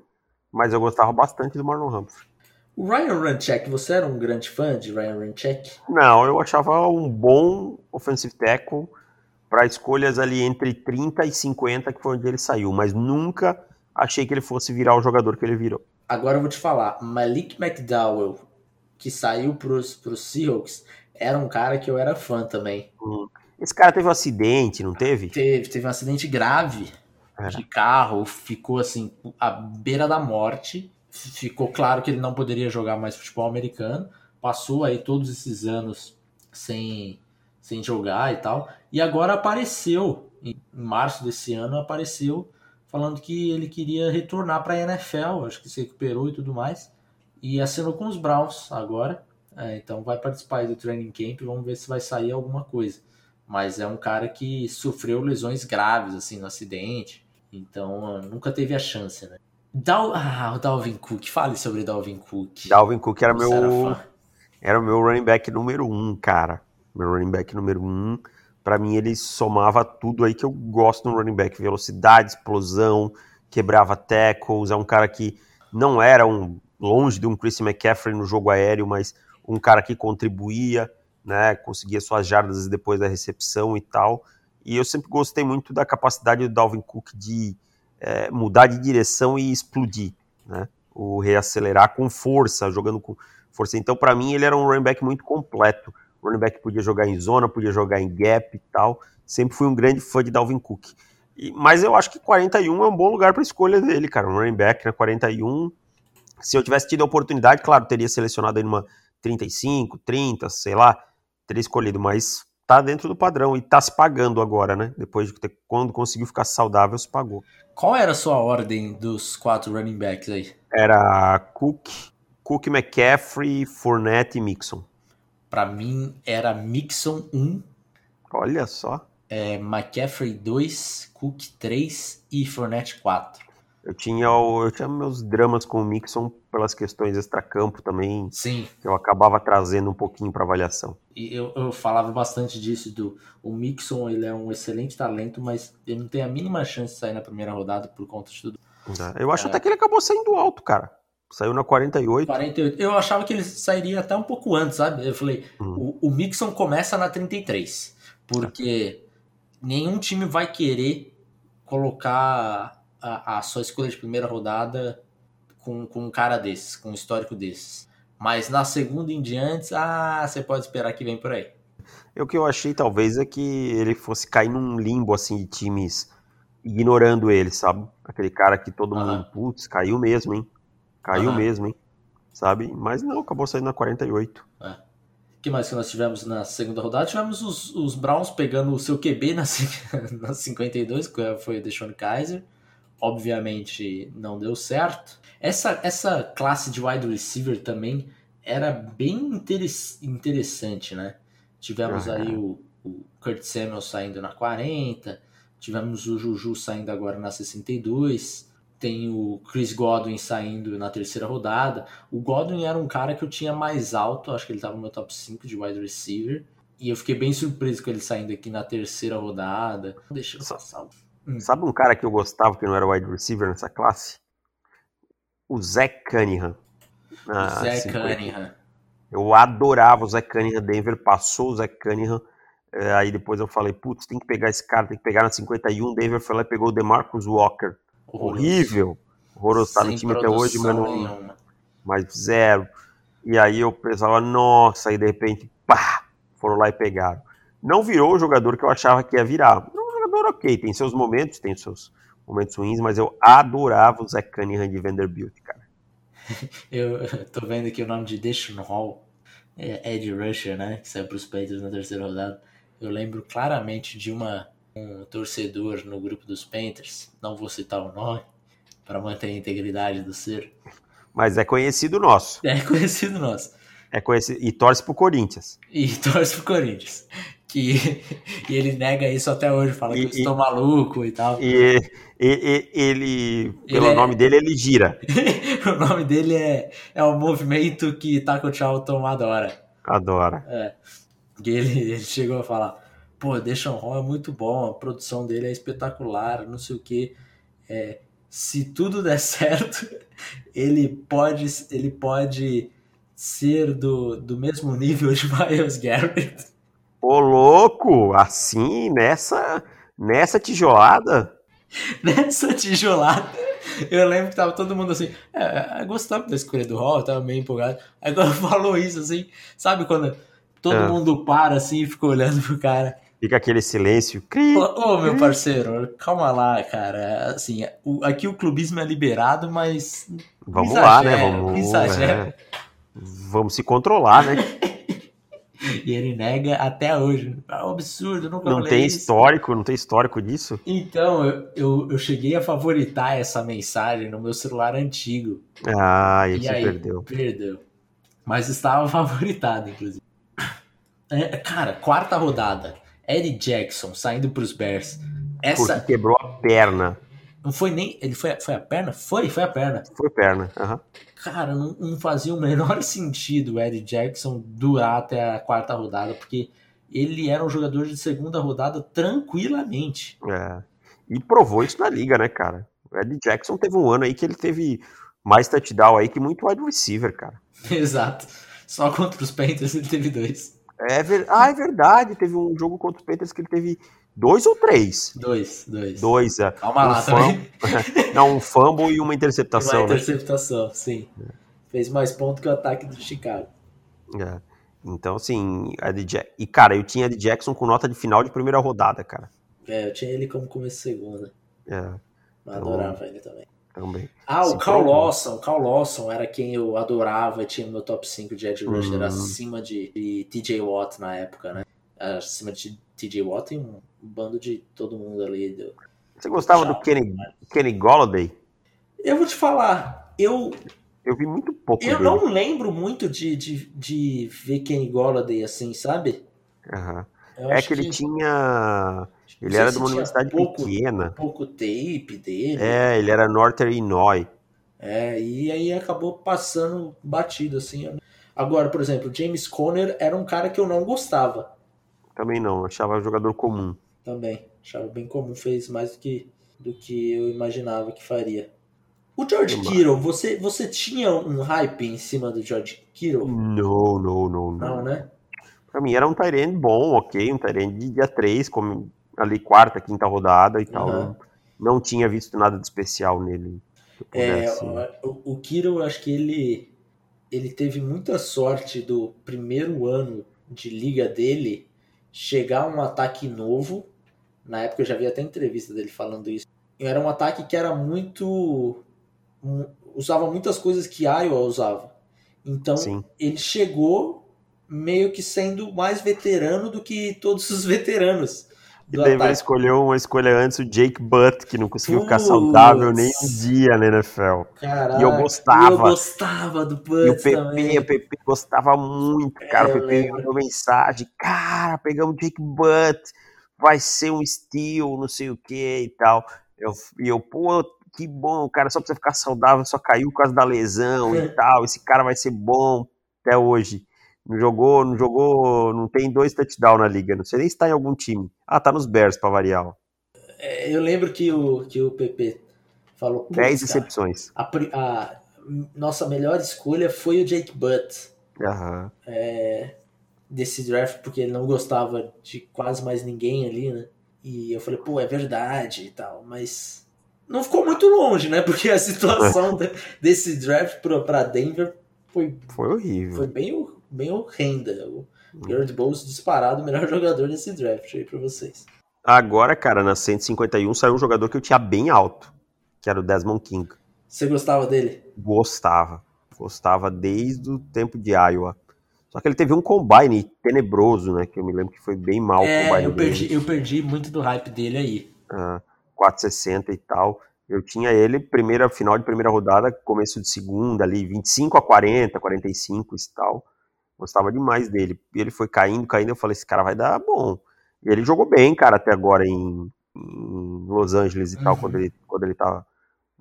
mas eu gostava bastante do Marlon Humphrey. O Ryan Runchek, você era um grande fã de Ryan Runchek? Não, eu achava um bom offensive tackle para escolhas ali entre 30 e 50, que foi onde ele saiu, mas nunca achei que ele fosse virar o jogador que ele virou. Agora eu vou te falar, Malik McDowell, que saiu para os Seahawks, era um cara que eu era fã também. Hum. Esse cara teve um acidente, não teve? Teve, teve um acidente grave é. de carro, ficou assim, à beira da morte. Ficou claro que ele não poderia jogar mais futebol americano. Passou aí todos esses anos sem, sem jogar e tal. E agora apareceu, em março desse ano, apareceu falando que ele queria retornar para a NFL, acho que se recuperou e tudo mais. E assinou com os Browns agora. É, então vai participar do training camp, vamos ver se vai sair alguma coisa mas é um cara que sofreu lesões graves assim no acidente, então nunca teve a chance, né? Dal ah, o Dalvin Cook, fale sobre Dalvin Cook. Dalvin Cook era Você meu era, era, o meu running back número um, cara. Meu running back número um. Para mim ele somava tudo aí que eu gosto no running back: velocidade, explosão, quebrava tackles. É um cara que não era um longe de um Chris McCaffrey no jogo aéreo, mas um cara que contribuía né, conseguia suas jardas depois da recepção e tal. E eu sempre gostei muito da capacidade do Dalvin Cook de é, mudar de direção e explodir, né, o reacelerar com força, jogando com força. Então, para mim, ele era um running back muito completo. O running back podia jogar em zona, podia jogar em gap e tal. Sempre fui um grande fã de Dalvin Cook. E, mas eu acho que 41 é um bom lugar para escolha dele, cara. Um running back, né? 41. Se eu tivesse tido a oportunidade, claro, teria selecionado aí numa 35, 30, sei lá teria escolhido, mas tá dentro do padrão e tá se pagando agora, né? Depois de ter, quando conseguiu ficar saudável, se pagou. Qual era a sua ordem dos quatro running backs aí? Era Cook, Cook, McCaffrey, Fournette e Mixon. Para mim era Mixon 1. Olha só. É, McCaffrey 2, Cook 3 e Fournette 4. Eu tinha, eu tinha meus dramas com o Mixon pelas questões extracampo também. Sim. Que eu acabava trazendo um pouquinho para avaliação. E eu, eu falava bastante disso do o Mixon, ele é um excelente talento, mas ele não tem a mínima chance de sair na primeira rodada por conta de tudo. É, eu acho é. até que ele acabou saindo alto, cara. Saiu na 48. 48. Eu achava que ele sairia até um pouco antes, sabe? Eu falei, hum. o, o Mixon começa na 33, porque nenhum time vai querer colocar a, a sua escolha de primeira rodada com, com um cara desses, com um histórico desses. Mas na segunda em diante, ah, você pode esperar que vem por aí. O que eu achei, talvez, é que ele fosse cair num limbo, assim, de times ignorando ele, sabe? Aquele cara que todo Aham. mundo, putz, caiu mesmo, hein? Caiu Aham. mesmo, hein? Sabe? Mas não, acabou saindo na 48. O que mais que nós tivemos na segunda rodada? Tivemos os, os Browns pegando o seu QB na, na 52, que foi o Deshaun Kaiser. Obviamente não deu certo. Essa, essa classe de wide receiver também era bem interes- interessante, né? Tivemos Aham. aí o, o Kurt Samuel saindo na 40, tivemos o Juju saindo agora na 62, tem o Chris Godwin saindo na terceira rodada. O Godwin era um cara que eu tinha mais alto, acho que ele estava no meu top 5 de wide receiver. E eu fiquei bem surpreso com ele saindo aqui na terceira rodada. Deixa eu Só- passar. O- Sabe um cara que eu gostava que não era wide receiver nessa classe? O Zach Cunningham. na Zé 50. Cunningham. Eu adorava o Zach Cunningham. Denver passou o Zach Cunningham. eh, aí depois eu falei, putz, tem que pegar esse cara, tem que pegar na 51. Denver foi lá e pegou o DeMarcus Walker. Horroroso. Horrível. Horroroso. Tá no time até hoje, mas, não, mas zero. E aí eu pensava, nossa, aí de repente, pá, foram lá e pegaram. Não virou o jogador que eu achava que ia virar. Jogador ok, tem seus momentos, tem seus momentos ruins, mas eu adorava o Zach Cunningham de Vanderbilt, cara. Eu tô vendo aqui o nome de Deshaun Hall, é Ed Rusher, né? Que saiu pros Panthers na terceira rodada. Eu lembro claramente de uma um torcedor no grupo dos Panthers, não vou citar o nome, para manter a integridade do ser. Mas é conhecido nosso. É conhecido nosso. É conhecido, e torce pro Corinthians. E torce pro Corinthians. Que, e ele nega isso até hoje, fala que E- eu estou maluco e tal. E, e- e- ele, pelo Ele é- nome dele, ele gira. o nome dele é, é o movimento que Taco Charlton adora. Adora. É. E ele, ele chegou a falar, pô, Deshaun Hall é muito bom, a produção dele é espetacular, não sei o que. se tudo der certo, ele pode, ele pode ser do, do mesmo nível de Miles Garrett. Ô, louco! Assim, nessa, nessa tijolada. Nessa tijolada, eu lembro que tava todo mundo assim, é, gostamos da escolha do Hall, tava meio empolgado. Aí quando falou isso, assim, sabe quando todo É. mundo para assim e fica olhando pro cara. Fica aquele silêncio. Cri. Ô, ô, meu parceiro, calma lá, cara. Assim, o- aqui o clubismo é liberado, mas. Vamos exagero, lá, né? Vamos, exagero. é. Vamos se controlar, né? E ele nega até hoje. É um absurdo, nunca Não tem isso. histórico, não tem histórico disso. Então, eu, eu, eu cheguei a favoritar essa mensagem no meu celular antigo. Ah, E aí, perdeu. Perdeu. Mas estava favoritado, inclusive. É, cara, quarta rodada. Eddie Jackson saindo pros Bears. Essa Porque quebrou a perna. Não foi nem. Ele foi, foi a perna? Foi, foi a perna. Foi perna. aham. Cara, não, não fazia o menor sentido o Eddie Jackson durar até a quarta rodada, porque ele era um jogador de segunda rodada tranquilamente. É. E provou isso na liga, né, cara? O Ed Jackson teve um ano aí que ele teve mais touchdown aí que muito wide receiver, cara. Exato. Só contra os Panthers ele teve dois. É ver... Ah, é verdade. Teve um jogo contra os Panthers que ele teve dois ou três? Dois, dois. Dois, é. Calma lá Um também. Não, um fumble e uma Uma interceptação, né? interceptação, sim. Fez mais ponto que o ataque do Chicago. É. Então, assim, Ed Ja- e cara, eu tinha Ed Jackson com nota de final de primeira rodada, cara. É, eu tinha ele como começo de segunda. É, Mas adorava ele também. também. Ah, o Carl. Lawson. O Carl Lawson era quem eu adorava e tinha no meu top 5 de Edge Rusher Hum. acima de, de TJ Watt na época, né? Acima de TJ Watt e um bando de todo mundo ali. do- Você gostava do. Kenny, Kenny Golladay? Eu vou te falar, eu, Eu vi muito pouco eu dele. não lembro muito de, de, de ver Kenny Golladay assim, sabe? Eu É acho que ele tinha. Ele era de uma universidade pouco, pequena. pouco tape dele. É, ele era Northern Illinois. É, e aí acabou passando batido, assim. Agora, por exemplo, James Conner era um cara que eu não gostava Também não, achava jogador comum. Também. Achava bem comum, fez mais do que, do que eu imaginava que faria. O George Demais. Kittle, você, você tinha um hype em cima do George Kittle? Não, não, não, não. Não, né? Pra mim era um Tyrande bom, ok, um Tyrande de dia 3, como ali quarta, quinta rodada e tal. Aham. Não, não tinha visto nada de especial nele. É, o, o Kittle, acho que ele, ele teve muita sorte do primeiro ano de liga dele chegar um ataque novo. Na época eu já vi até entrevista dele falando isso. Era um ataque que era muito. usava muitas coisas que Iowa usava. Então Sim. ele chegou meio que sendo mais veterano do que todos os veteranos. E Denver escolheu uma escolha antes, o Jake Butt, que não conseguiu ficar saudável nem um dia na NFL. Caraca, e eu gostava. Eu gostava do Butt. E o PP, também. o PP gostava muito, cara. É, o PP mandou mensagem: cara, pegamos o Jake Butt, vai ser um steal, não sei o que e tal. Eu, e eu, pô, que bom, cara, só pra você ficar saudável, só caiu por causa da lesão e tal. Esse cara vai ser bom até hoje. Não jogou, não jogou, não tem dois touchdowns na liga. Não sei nem se tá em algum time. Ah, tá nos Bears pra variar. É, eu lembro que o, que o PP falou. 10 recepções. A, a, nossa melhor escolha foi o Jake Butt. Uhum. É, desse draft, porque ele não gostava de quase mais ninguém ali, né? E eu falei, pô, é verdade e tal, mas não ficou muito longe, né? Porque a situação desse draft para Denver foi, foi horrível. Foi bem bem horrenda. O Garrett Bowles disparado o melhor jogador desse draft aí pra vocês. Agora, cara, na 151 saiu um jogador que eu tinha bem alto, que era o Desmond King. Você gostava dele? Gostava. Gostava desde o tempo de Iowa. Só que ele teve um combine tenebroso, né? Que eu me lembro que foi bem mal é, o combine. Eu perdi, eu perdi muito do hype dele aí. Ah, 460 e tal. Eu tinha ele, primeira final de primeira rodada, começo de segunda ali, 25 a 40, 45 e tal. Gostava demais dele. E ele foi caindo, caindo. Eu falei: esse cara vai dar bom. E ele jogou bem, cara, até agora em, em Los Angeles e uhum. tal, quando ele, quando ele tava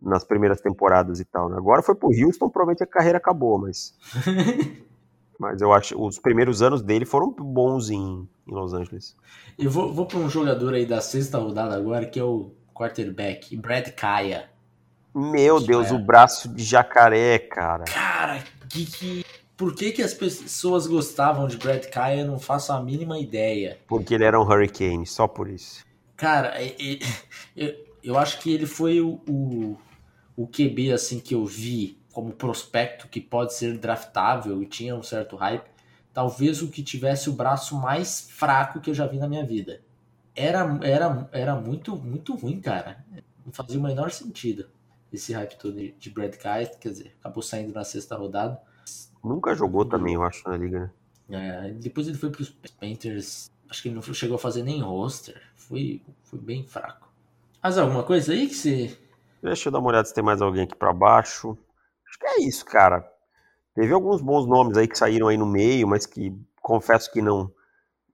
nas primeiras temporadas e tal. Né? Agora foi pro Houston, provavelmente a carreira acabou, mas. mas eu acho os primeiros anos dele foram bons em, em Los Angeles. Eu vou, vou para um jogador aí da sexta rodada agora, que é o quarterback, Brad Kaya. Meu Deus, é. o braço de jacaré, cara. Cara, que, que por que, que as pessoas gostavam de Brad Kaya, eu não faço a mínima ideia. Porque ele era um Hurricane, só por isso. Cara, eu, eu acho que ele foi o, o, o QB assim que eu vi como prospecto que pode ser draftável e tinha um certo hype. Talvez o que tivesse o braço mais fraco que eu já vi na minha vida. Era, era, era muito, muito ruim, cara. Não fazia o menor sentido esse hype todo de Brad Kaya, quer dizer, acabou saindo na sexta rodada. Nunca jogou também, eu acho, na liga, né? É, depois ele foi para os Panthers. Acho que ele não chegou a fazer nem roster. Foi, foi bem fraco. Mas alguma coisa aí que você. Deixa eu dar uma olhada se tem mais alguém aqui para baixo. Que é isso, cara. Teve alguns bons nomes aí que saíram aí no meio, mas que confesso que não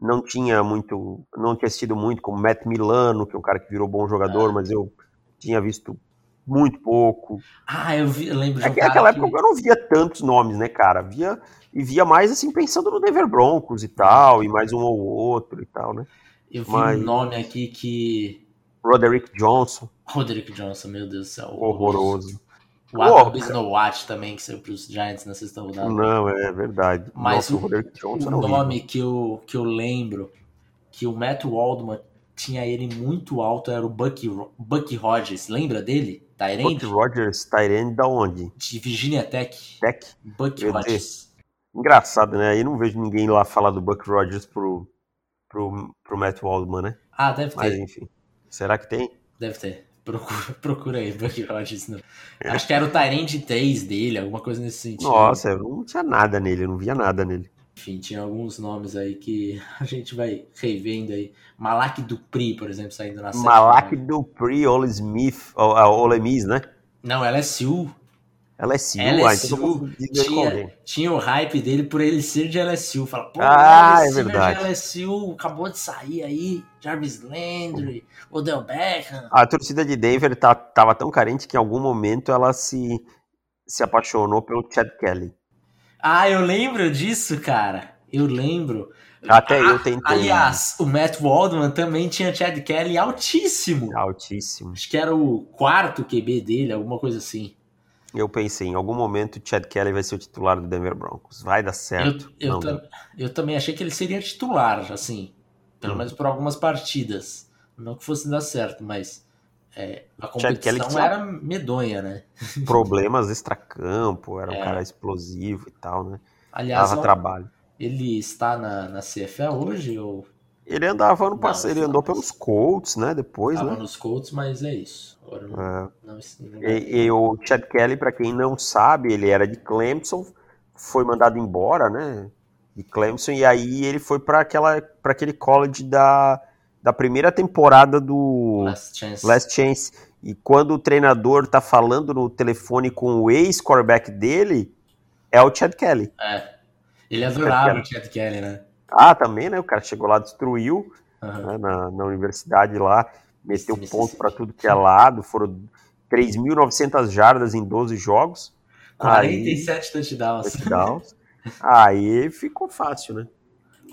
não tinha muito, não tinha assistido muito, como Matt Milano, que é um cara que virou bom jogador, ah. mas eu tinha visto muito pouco. Ah, eu, vi, eu lembro de um Naquela época que... eu não via tantos nomes, né, cara? Via, e via mais assim, pensando no Denver Broncos e tal, e mais um ou outro e tal, né? Eu vi Mas... um nome aqui que. Roderick Johnson. Roderick Johnson, meu Deus do céu. Horroroso. O Adam Snowatch também, que saiu para os Giants na sexta rodada. Não, é verdade. Mas Nossa, o, o, o nome que eu, que eu lembro, que o Matt Waldman tinha ele muito alto, era o Bucky, Bucky Rogers. Lembra dele? Tyrande? Buck Rogers, Tyrande da onde? De Virginia Tech. Tech? Buck Rogers. Engraçado, né? Aí não vejo ninguém lá falar do Buck Rogers pro, pro, pro Matt Waldman, né? Ah, deve ter. Mas enfim. Será que tem? Deve ter. Procura, aí, Buck Rogers. Não. Acho que era o Tyrande 3 dele, alguma coisa nesse sentido. Nossa, eu não tinha nada nele, eu não via nada nele. Enfim, tinha alguns nomes aí que a gente vai revendo aí. Malak Dupri, por exemplo, saindo na série. Malak né? Dupri, Ole Smith, Ole Miss, né? Não, ela é LSU. LSU, LSU ah, então tinha, tinha o hype dele por ele ser de LSU. Fala, pô, ah, é verdade. de LSU acabou de sair aí, Jarvis Landry, Odell Beckham. A torcida de Denver tá, tava tão carente que em algum momento ela se, se apaixonou pelo Chad Kelly. Ah, eu lembro disso, cara. Eu lembro. Até eu tentei. Aliás, o Matt Waldman também tinha Chad Kelly altíssimo. Altíssimo. Acho que era o quarto QB dele, alguma coisa assim. Eu pensei, em algum momento o Chad Kelly vai ser o titular do Denver Broncos. Vai dar certo. Eu, eu, tam, eu também achei que ele seria titular, assim. Pelo hum. menos por algumas partidas. Não que fosse dar certo, mas é, a competição era medonha, né? Problemas extracampo, era um é. cara explosivo e tal, né? Aliás, Dava trabalho. Ele está na, na CFA hoje? Ou... Ele andava no passado, ele andou pelos Colts, né? Depois, Tava né? nos Colts, mas é isso. Agora não, É. não, não- E, e o Chad Kelly, para quem não sabe, ele era de Clemson, foi mandado embora, né? De Clemson, e aí ele foi para aquele college da, da primeira temporada do Last Chance. Last Chance. E quando o treinador tá falando no telefone com o ex-quarterback dele, é o Chad Kelly. É. Ele adorava o Chad Kelly, né? Ah, também, né? O cara chegou lá, destruiu Aham. né, na, na universidade lá, meteu ponto para tudo que é lado, foram 3.900 jardas em 12 jogos. Aí, 47 touchdowns. touchdowns. Aí ficou fácil, né?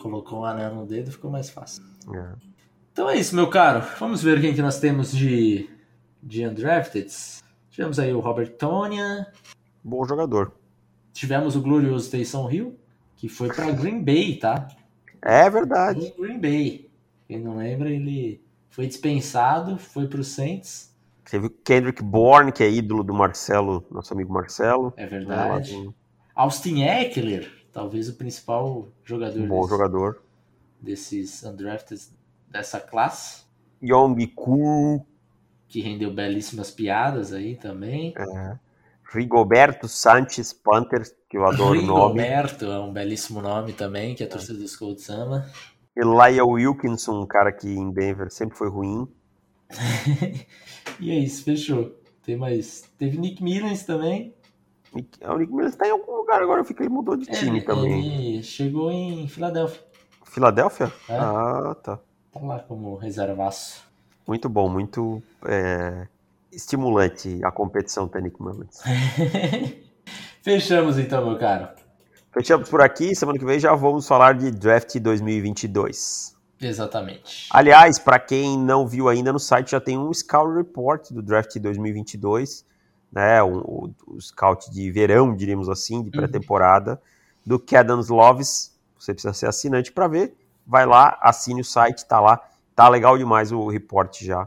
Colocou um anel no dedo, ficou mais fácil. É. Então é isso, meu caro. Vamos ver quem que nós temos de, de undrafted. Tivemos aí o Robert Tonya, Bom jogador. tivemos o glorioso Taysom Hill, que foi para Green Bay, tá? É verdade. Green Bay. Quem não lembra, ele foi dispensado, foi pro Saints. Teve o Kendrick Bourne, que é ídolo do Marcelo, nosso amigo Marcelo. É verdade. Austin Eckler, talvez o principal jogador Um bom desse- jogador. desses undrafted dessa classe, Yong Ku, que rendeu belíssimas piadas aí também. Rigoberto Sanchez Panthers, que eu adoro o nome. Rigoberto é um belíssimo nome também, que a torcida dos Colts ama. Elijah Wilkinson, um cara que em Denver sempre foi ruim. E é isso, fechou. Tem mais. Teve Nick Mullins também. Nick- O Nick Mullins tá em algum lugar agora, eu fiquei ele mudou de time ele, também. ele chegou em Filadélfia. Filadélfia? É. Ah, tá. Tá lá como reservaço. Muito bom, muito é, estimulante a competição da Nick Mullins. Fechamos então, meu caro. Fechamos por aqui, semana que vem já vamos falar de draft 2022. Exatamente. Aliás, para quem não viu ainda no site, já tem um Scout Report do draft 2022, né? Um, o, o scout de verão, diríamos assim, de pré-temporada, do Cadence Loves. Você precisa ser assinante para ver. Vai lá, assine o site, tá lá. Tá legal demais o report já.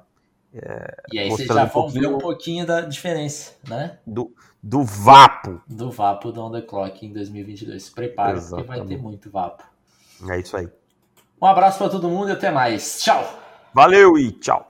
E aí vocês já um vão ver um pouquinho da diferença, né? Do, do Vapo. Do Vapo do On The Clock em 2022. Se prepare, porque vai ter muito Vapo. É isso aí. Um abraço pra todo mundo e até mais. Tchau! Valeu e tchau.